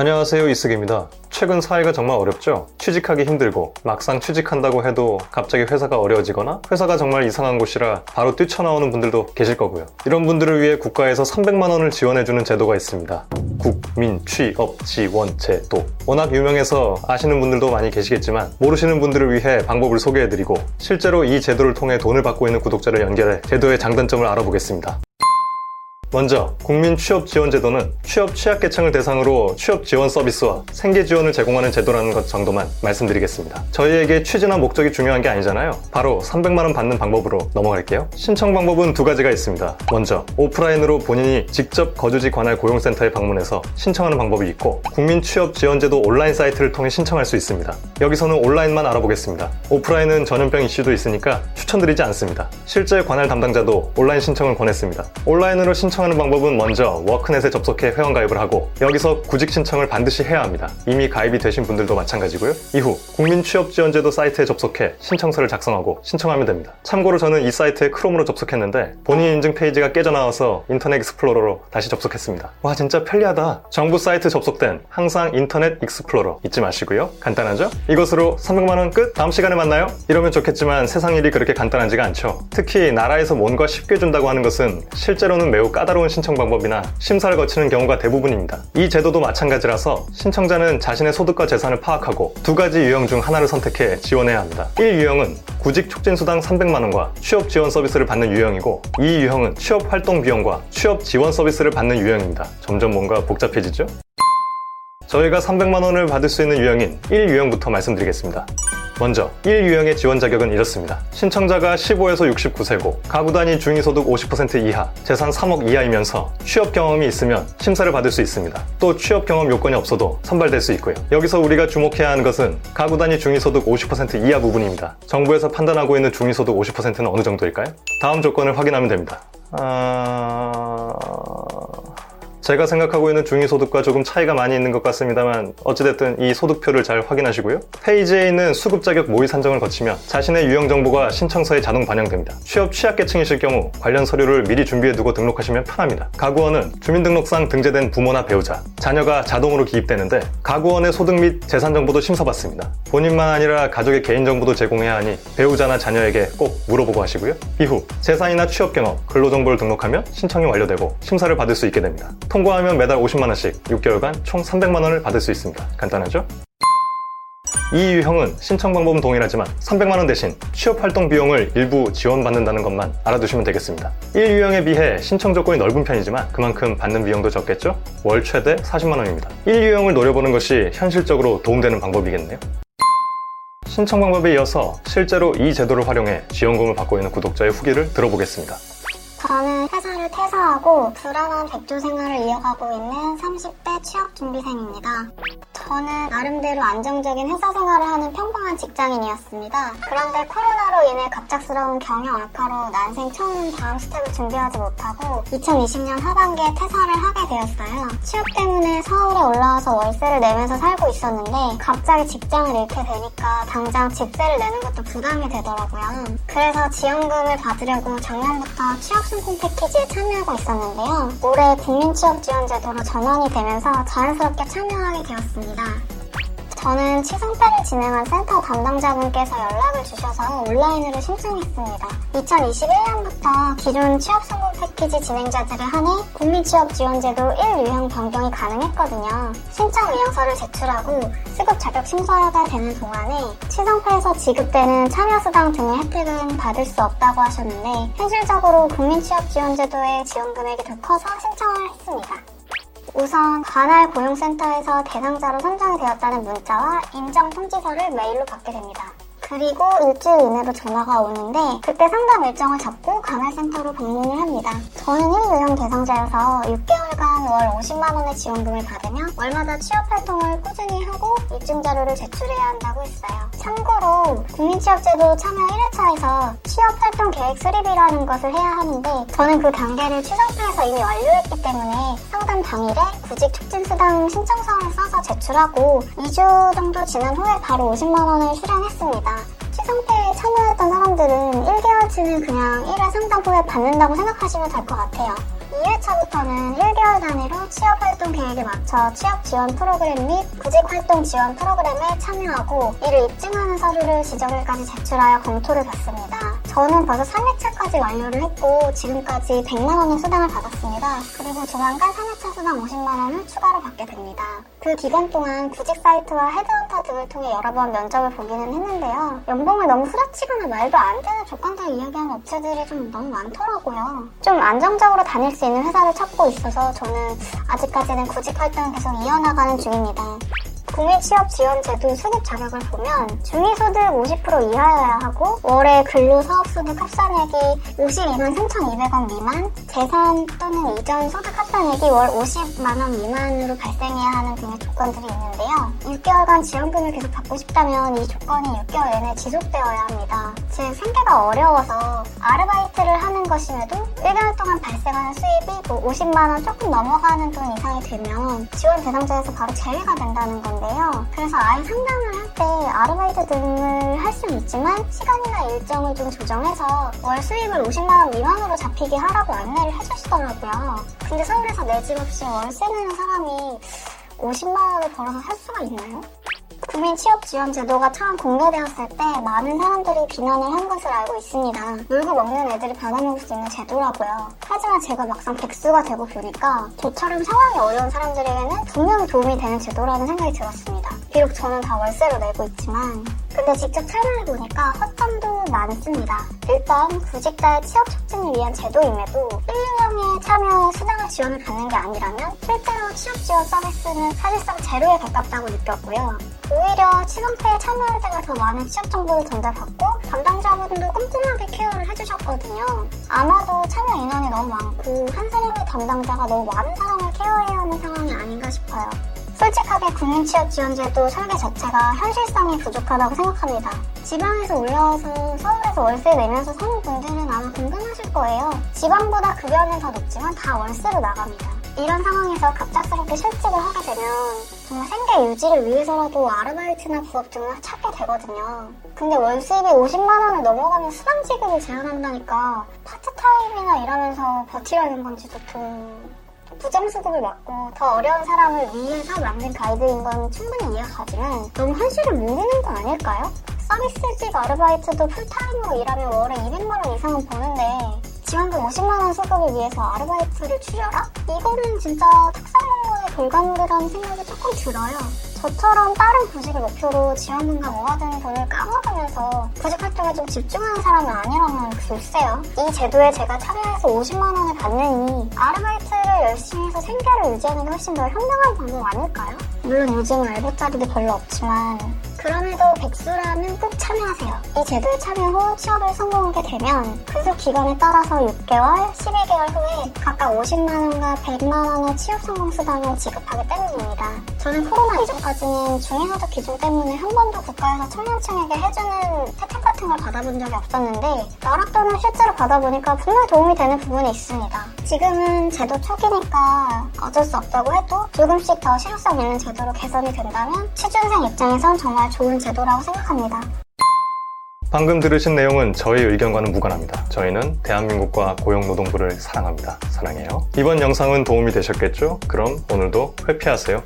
안녕하세요 이승입니다. 최근 사회가 정말 어렵죠? 취직하기 힘들고 막상 취직한다고 해도 갑자기 회사가 어려워지거나 회사가 정말 이상한 곳이라 바로 뛰쳐나오는 분들도 계실 거고요. 이런 분들을 위해 국가에서 300만 원을 지원해주는 제도가 있습니다. 국민 취업 지원 제도. 워낙 유명해서 아시는 분들도 많이 계시겠지만 모르시는 분들을 위해 방법을 소개해드리고 실제로 이 제도를 통해 돈을 받고 있는 구독자를 연결해 제도의 장단점을 알아보겠습니다. 먼저 국민 취업 지원 제도는 취업 취약계층을 대상으로 취업 지원 서비스와 생계 지원을 제공하는 제도라는 것 정도만 말씀드리겠습니다. 저희에게 취지나 목적이 중요한 게 아니잖아요. 바로 300만 원 받는 방법으로 넘어갈게요. 신청 방법은 두 가지가 있습니다. 먼저 오프라인으로 본인이 직접 거주지 관할 고용센터에 방문해서 신청하는 방법이 있고 국민 취업 지원 제도 온라인 사이트를 통해 신청할 수 있습니다. 여기서는 온라인만 알아보겠습니다. 오프라인은 전염병 이슈도 있으니까 추천드리지 않습니다. 실제 관할 담당자도 온라인 신청을 권했습니다. 온라인으로 신청 신청하는 방법은 먼저 워크넷에 접속해 회원가입을 하고 여기서 구직 신청을 반드시 해야 합니다. 이미 가입이 되신 분들도 마찬가지고요. 이후 국민취업지원제도 사이트에 접속해 신청서를 작성하고 신청하면 됩니다. 참고로 저는 이 사이트에 Chrome으로 접속했는데 본인 인증 페이지가 깨져나와서 Internet Explorer로 다시 접속했습니다. 와 진짜 편리하다. 정부 사이트 접속된 항상 Internet Explorer 잊지 마시고요. 간단하죠? 이것으로 300만원 끝? 다음 시간에 만나요? 이러면 좋겠지만 세상 일이 그렇게 간단하지가 않죠. 특히 나라에서 뭔가 쉽게 준다고 하는 것은 실제로는 매우 까다로운 까다로운 신청 방법이나 심사를 거치는 경우가 대부분입니다. 이 제도도 마찬가지라서 신청자는 자신의 소득과 재산을 파악하고 두 가지 유형 중 하나를 선택해 지원해야 합니다. 1 유형은 구직 촉진 수당 300만원과 취업 지원 서비스를 받는 유형이고 이 유형은 취업 활동 비용과 취업 지원 서비스를 받는 유형입니다. 점점 뭔가 복잡해지죠? 저희가 300만원을 받을 수 있는 유형인 1유형부터 말씀드리겠습니다. 먼저 1 유형의 지원 자격은 이렇습니다. 신청자가 15에서 69세고 가구 단위 중위소득 50% 이하, 재산 3억 이하이면서 취업 경험이 있으면 심사를 받을 수 있습니다. 또 취업 경험 요건이 없어도 선발될 수 있고요. 여기서 우리가 주목해야 하는 것은 가구 단위 중위소득 50% 이하 부분입니다. 정부에서 판단하고 있는 중위소득 50%는 어느 정도일까요? 다음 조건을 확인하면 됩니다. 아... 제가 생각하고 있는 중위소득과 조금 차이가 많이 있는 것 같습니다만 어찌됐든 이 소득표를 잘 확인하시고요. 페이지에 있는 수급 자격 모의 산정을 거치면 자신의 유형 정보가 신청서에 자동 반영됩니다. 취업 취약계층이실 경우 관련 서류를 미리 준비해두고 등록하시면 편합니다. 가구원은 주민등록상 등재된 부모나 배우자, 자녀가 자동으로 기입되는데 가구원의 소득 및 재산 정보도 심사받습니다. 본인만 아니라 가족의 개인 정보도 제공해야 하니 배우자나 자녀에게 꼭 물어보고 하시고요. 이후 재산이나 취업 경험, 근로 정보를 등록하면 신청이 완료되고 심사를 받을 수 있게 됩니다. 통과하면 매달 50만원씩 6개월간 총 300만원을 받을 수 있습니다. 간단하죠? 이 유형은 신청 방법은 동일하지만 300만원 대신 취업활동 비용을 일부 지원받는다는 것만 알아두시면 되겠습니다. 1유형에 비해 신청 조건이 넓은 편이지만 그만큼 받는 비용도 적겠죠? 월 최대 40만원입니다. 1유형을 노려보는 것이 현실적으로 도움되는 방법이겠네요. 신청 방법에 이어서 실제로 이 제도를 활용해 지원금을 받고 있는 구독자의 후기를 들어보겠습니다. 저는 회사 를 퇴사하고 불안한 백조 생활을 이어가고 있는 30대 취업 준비생입니다. 저는 나름대로 안정적인 회사 생활을 하는 평범한 직장인이었습니다. 그런데 코로나로 인해 갑작스러운 경영 악화로 난생 처음 다음 스텝을 준비하지 못하고 2020년 하반기에 퇴사를 하게 되었어요. 취업 때문에 서울에 올라와서 월세를 내면서 살고 있었는데 갑자기 직장을 잃게 되니까 당장 집세를 내는 것도 부담이 되더라고요. 그래서 지원금을 받으려고 작년부터 취업 신공 패키지에 참여하고 있었는데요. 올해 국민취업지원제도로 전환이 되면서 자연스럽게 참여하게 되었습니다. 저는 치상패를 진행한 센터 담당자분께서 연락을 주셔서 온라인으로 신청했습니다. 2021년부터 기존 취업 성공 패키지 진행자들에 한해 국민취업지원제도 1유형 변경이 가능했거든요. 신청 의향서를 제출하고 수급 자격 심사가 되는 동안에 치상패에서 지급되는 참여수당 등의 혜택은 받을 수 없다고 하셨는데 현실적으로 국민취업지원제도의 지원 금액이 더 커서 신청을 했습니다. 우선 관할 고용센터에서 대상자로 선정이 되었다는 문자와 인정 통지서를 메일로 받게 됩니다. 그리고 일주일 이내로 전화가 오는데 그때 상담 일정을 잡고 관할센터로 방문을 합니다. 저는 1유형 대상자여서 6개월간 월 50만 원의 지원금을 받으며 월마다 취업 활동을 꾸준히 하고 입증 자료를 제출해야 한다고 했어요. 참고로 국민취업제도 참여 1회차에서 취업 활동 계획 수립이라는 것을 해야 하는데 저는 그 단계를 취상표에서 이미 완료했기 때문에 상담 당일에 구직 촉진 수당 신청서를 써서 제출하고 2주 정도 지난 후에 바로 50만 원을 수령했습니다. 시상태에 참여했던 사람들은 1개월치는 그냥 1회 상담 후에 받는다고 생각하시면 될 것 같아요. 2회차 3회차부터는 1개월 단위로 취업활동 계획에 맞춰 취업 지원 프로그램 및 구직활동 지원 프로그램에 참여하고 이를 입증하는 서류를 지정일까지 제출하여 검토를 받습니다. 저는 벌써 3회차까지 완료를 했고 지금까지 100만 원의 수당을 받았습니다. 그리고 조만간 3회차 수당 50만 원을 추가로 받게 됩니다. 그 기간 동안 구직 사이트와 헤드헌터 등을 통해 여러 번 면접을 보기는 했는데요. 연봉을 너무 후려치거나 말도 안 되는 조건들을 이야기하는 업체들이 좀 너무 많더라고요. 좀 안정적으로 다닐 수 있는 회사를 찾고 있어서 저는 아직까지는 구직 활동을 계속 이어나가는 중입니다. 국민취업지원제도 수급 자격을 보면 중위소득 50% 이하여야 하고 월에 근로사업소득 합산액이 52만 3,200원 미만, 재산 또는 이전 소득 합산액이 월 50만 원 미만으로 발생해야 하는 등의 조건들이 있는데요. 6개월간 지원금을 계속 받고 싶다면 이 조건이 6개월 내내 지속되어야 합니다. 즉 생계가 어려워서 아르바이트를 하는 것임에도 1개월 동안 발생하는 수입이 뭐 50만 원 조금 넘어가는 돈 이상이 되면 지원 대상자에서 바로 제외가 된다는 건데요. 그래서 아예 상담을 할 때 아르바이트 등을 할 수는 있지만 시간이나 일정을 좀 조정해서 월 수입을 50만 원 미만으로 잡히게 하라고 안내를 해주시더라고요. 근데 서울에서 내 집 없이 월세 내는 사람이 50만 원을 벌어서 살 수가 있나요? 국민 취업 지원 제도가 처음 공개되었을 때 많은 사람들이 비난을 한 것을 알고 있습니다. 물고 먹는 애들이 받아먹을 수 있는 제도라고요. 하지만 제가 막상 백수가 되고 보니까 저처럼 상황이 어려운 사람들에게는 분명히 도움이 되는 제도라는 생각이 들었습니다. 비록 저는 다 월세로 내고 있지만 근데 직접 참여해보니까 허점도 많습니다. 일단 구직자의 취업 촉진을 위한 제도임에도 1년에 참여 수당을 지원을 받는 게 아니라면 실제로 취업 지원 서비스는 사실상 제로에 가깝다고 느꼈고요. 오히려 취업회에 참여할 때가 더 많은 취업 정보를 전달받고 담당자분도 꼼꼼하게 케어를 해주셨거든요. 아마도 참여 인원이 너무 많고 한 사람의 담당자가 너무 많은 사람을 케어해야 하는 상황이 아닌가 싶어요. 솔직하게 국민 취업 지원제도 설계 자체가 현실성이 부족하다고 생각합니다. 지방에서 올라와서 서울에서 월세 내면서 사는 분들은 아마 공감하실 거예요. 지방보다 급여는 더 높지만 다 월세로 나갑니다. 이런 상황에서 갑작스럽게 실직을 하게 되면 정말 생계 유지를 위해서라도 아르바이트나 부업 등을 찾게 되거든요. 근데 월 수입이 50만 원을 넘어가면 수당 지급을 제한한다니까 파트타임이나 일하면서 버티라는 건지도 좀 부정수급을 맞고 더 어려운 사람을 위해서 만든 가이드인 건 충분히 이해가 가지만 너무 현실을 모르는 거 아닐까요? 서비스직 아르바이트도 풀타임으로 일하면 월에 200만 원 이상은 버는데 지원금 50만 원 수급을 위해서 아르바이트를 추려라? 이거는 진짜 특사공무원에 불가능하다는 생각이 조금 들어요. 저처럼 다른 구직을 목표로 지원금과 모아두는 돈을 까먹으면서 구직 활동에 좀 집중하는 사람은 아니라면 글쎄요. 이 제도에 제가 참여해서 50만 원을 받느니 아르바이트를 열심히 해서 생계를 유지하는 게 훨씬 더 현명한 방법 아닐까요? 물론 요즘은 알바자리도 별로 없지만 그럼에도 백수라면 꼭 참여하세요. 이 제도에 참여 후 취업을 성공하게 되면 근속 기간에 따라서 6개월, 12개월 후에 각각 50만 원과 100만 원의 취업 성공 수당을 지급하기 때문입니다. 저는 코로나 이전까지는 중위소득 기준 때문에 한 번도 국가에서 청년층에게 해주는 혜택 같은 걸 받아본 적이 없었는데 나락돈을 실제로 받아보니까 분명 도움이 되는 부분이 있습니다. 지금은 제도 초기니까 어쩔 수 없다고 해도 조금씩 더 실효성 있는 제도로 개선이 된다면 취준생 입장에선 정말 좋은 제도라고 생각합니다. 방금 들으신 내용은 저희 의견과는 무관합니다. 저희는 대한민국과 고용노동부를 사랑합니다. 사랑해요. 이번 영상은 도움이 되셨겠죠? 그럼 오늘도 회피하세요.